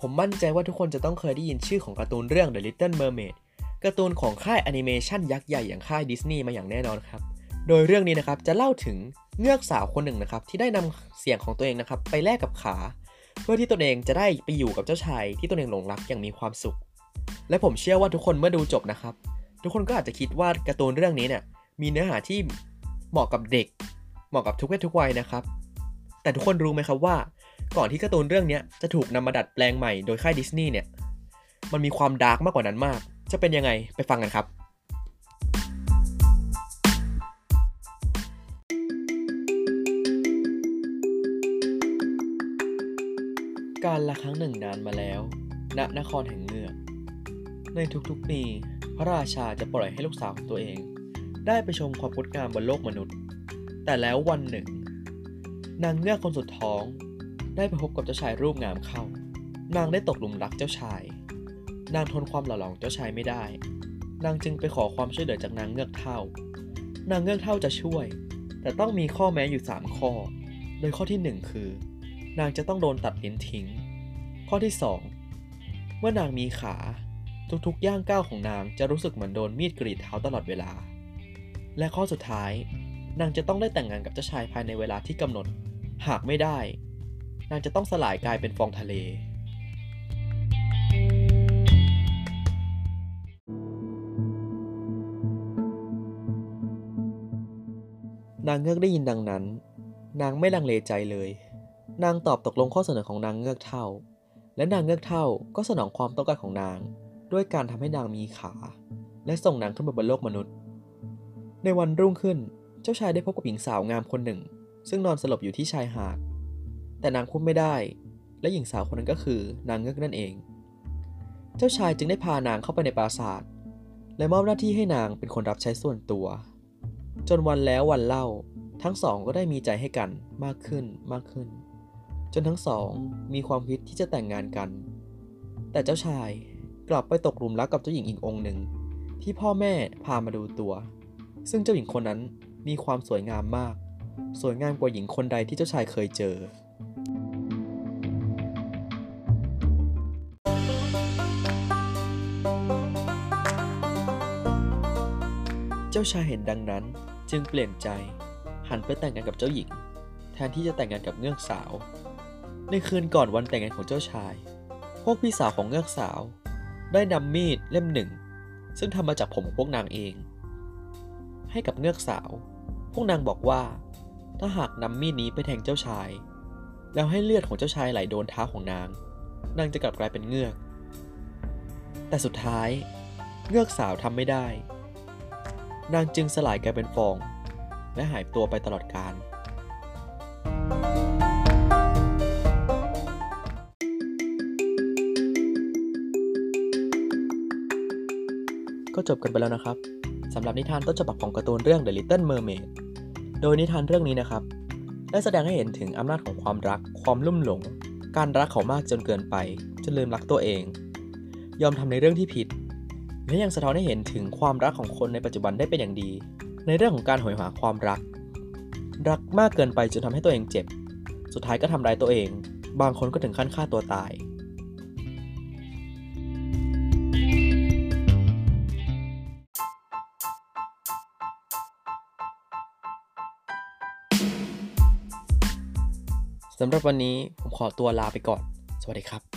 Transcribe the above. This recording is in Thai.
ผมมั่นใจว่าทุกคนจะต้องเคยได้ยินชื่อของการ์ตูนเรื่อง The Little Mermaid การ์ตูนของค่ายแอนิเมชันยักษ์ใหญ่อย่างค่ายดิสนีย์มาอย่างแน่นอนครับ โดยเรื่องนี้นะครับจะเล่าถึงเงือกสาวคนหนึ่งนะครับที่ได้นำเสียงของตัวเองนะครับไปแลกกับขา เพื่อที่ตนเองจะได้ไปอยู่กับเจ้าชายที่ตนเองหลงรักอย่างมีความสุข และผมเชื่อว่าทุกคนเมื่อดูจบนะครับ ทุกคนก็อาจจะคิดว่าการ์ตูนเรื่องนี้เนี่ยมีเนื้อหาที่เหมาะกับเด็ก เหมาะกับทุกเพศทุกวัยนะครับ แต่ทุกคนรู้ไหมครับว่า ก่อนที่การ์ตูนเรื่องนี้จะถูกนำมาดัดแปลงใหม่โดยค่ายดิสนีย์เนี่ย มันมีความดาร์กมากกว่านั้นมาก จะเป็นยังไงไปฟังกันครับการละครั้งหนึ่งนานมาแล้ว ณ นครแห่งเงือก ในทุกๆปี พระราชาจะปล่อยให้ลูกสาวของตัวเอง ได้ไปชมความงดงามบนโลกมนุษย์ แต่แล้ววันหนึ่ง นางเงือกคนสุดท้อง ได้ไปพบกับเจ้าชายรูปงามเข้า นางได้ตกหลุมรักเจ้าชาย นางทนความหล่อหลองเจ้าชายไม่ได้ นางจึงไปขอความช่วยเหลือจากนางเงือกเท่า นางเงือกเท่าจะช่วย แต่ต้องมีข้อแม้อยู่ 3 ข้อ โดยข้อที่ 1 คือ นางจะต้องโดนตัดลิ้นทิ้ง ข้อที่ 2 เมื่อนางมีขา ทุกๆย่างก้าวของนางจะรู้สึกเหมือนโดนมีดกรีดเท้าตลอดเวลา และข้อสุดท้ายนางจะต้องได้แต่งงานกับเจ้าชายภายในเวลาที่กำหนด หากไม่ได้ นางจะต้องสลายกลายเป็นฟองทะเล นางเงือกได้ยินดังนั้น นางไม่ลังเลใจเลย นางตอบตกลงข้อเสนอของนางเงือกเท่า และนางเงือกเท่าก็สนองความต้องการของนาง ด้วยการทำให้นางมีขา และส่งนางขึ้นมาบนโลกมนุษย์ ในวันรุ่งขึ้น เจ้าชายได้พบกับหญิงสาวงามคนหนึ่ง ซึ่งนอนสลบอยู่ที่ชายหาด แต่นางพูดไม่ได้ และหญิงสาวคนนั้นก็คือนางเงือกนั่นเอง เจ้าชายจึงได้พานางเข้าไปในปราสาท และมอบหน้าที่ให้นางเป็นคนรับใช้ส่วนตัว จนวันแล้ววันเล่า ทั้งสองก็ได้มีใจให้กันมากขึ้นมากขึ้น จนทั้งสองมีความคิดที่จะแต่งงานกัน แต่เจ้าชายกลับไปตกหลุมรักกับเจ้าหญิงอีกองค์หนึ่ง ที่พ่อแม่พามาดูตัว ซึ่งเจ้าหญิงคนนั้นมีความสวยงามมาก สวยงามกว่าหญิงคนใดที่เจ้าชายเคยเจอ เจ้าชายเห็นดังนั้นจึงเปลี่ยนใจ หันไปแต่งงานกับเจ้าหญิง แทนที่จะแต่งงานกับเงือกสาว ในคืนก่อนวันแต่งงานของเจ้าชาย พวกพี่สาวของเงือกสาว ได้นำมีดเล่มหนึ่ง ซึ่งทำมาจากผมของพวกนางเอง ให้กับเงือกสาว พวกนางบอกว่า ถ้าหากนำมีดนี้ไปแทงเจ้าชาย แล้วให้เลือดของเจ้าชายไหลโดนเท้าของนาง นางจะกลับกลายเป็นเงือก แต่สุดท้าย เงือกสาวทำไม่ได้ นางจึงสลายกลายเป็นฟอง และหายตัวไปตลอดกาลก็จบกันไปแล้วนะครับสำหรับนิทานต้นฉบับของการ์ตูนเรื่อง The Little Mermaid โดยนิทานเรื่องนี้นะครับ ได้แสดงให้เห็นถึงอำนาจของความรัก ความลุ่มหลง การรักเขามากจนเกินไป จนลืมรักตัวเอง ยอมทำในเรื่องที่ผิด และยังสะท้อนให้เห็นถึงความรักของคนในปัจจุบันได้เป็นอย่างดี ในเรื่องของการโหยหาความรัก รักมากเกินไปจนทำให้ตัวเองเจ็บ สุดท้ายก็ทำร้ายตัวเอง บางคนก็ถึงขั้นฆ่าตัวตาย สำหรับวันนี้ผมขอตัวลาไปก่อน สวัสดีครับ